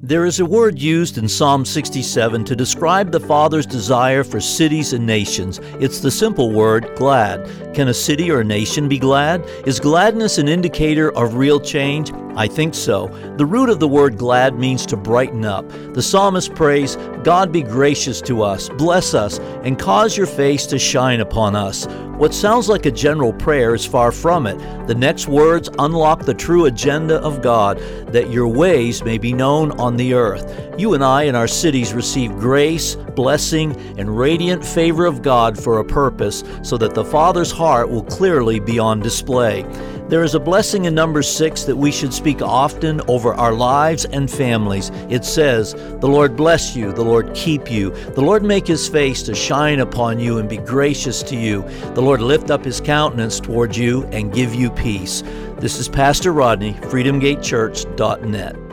There is a word used in Psalm 67 to describe the Father's desire for cities and nations. It's the simple word glad. Can a city or a nation be glad? Is gladness an indicator of real change? I think so. The root of the word glad means to brighten up. The psalmist prays, God be gracious to us, bless us, and cause your face to shine upon us. What sounds like a general prayer is far from it. The next words unlock the true agenda of God, that your ways may be known on the earth. You and I in our cities receive grace, blessing, and radiant favor of God for a purpose, so that the Father's heart will clearly be on display. There is a blessing in Numbers six that we should speak often over our lives and families. It says, The Lord bless you, the Lord keep you, the Lord make his face to shine upon you and be gracious to you, the Lord lift up his countenance toward you and give you peace. This is Pastor Rodney, freedomgatechurch.net.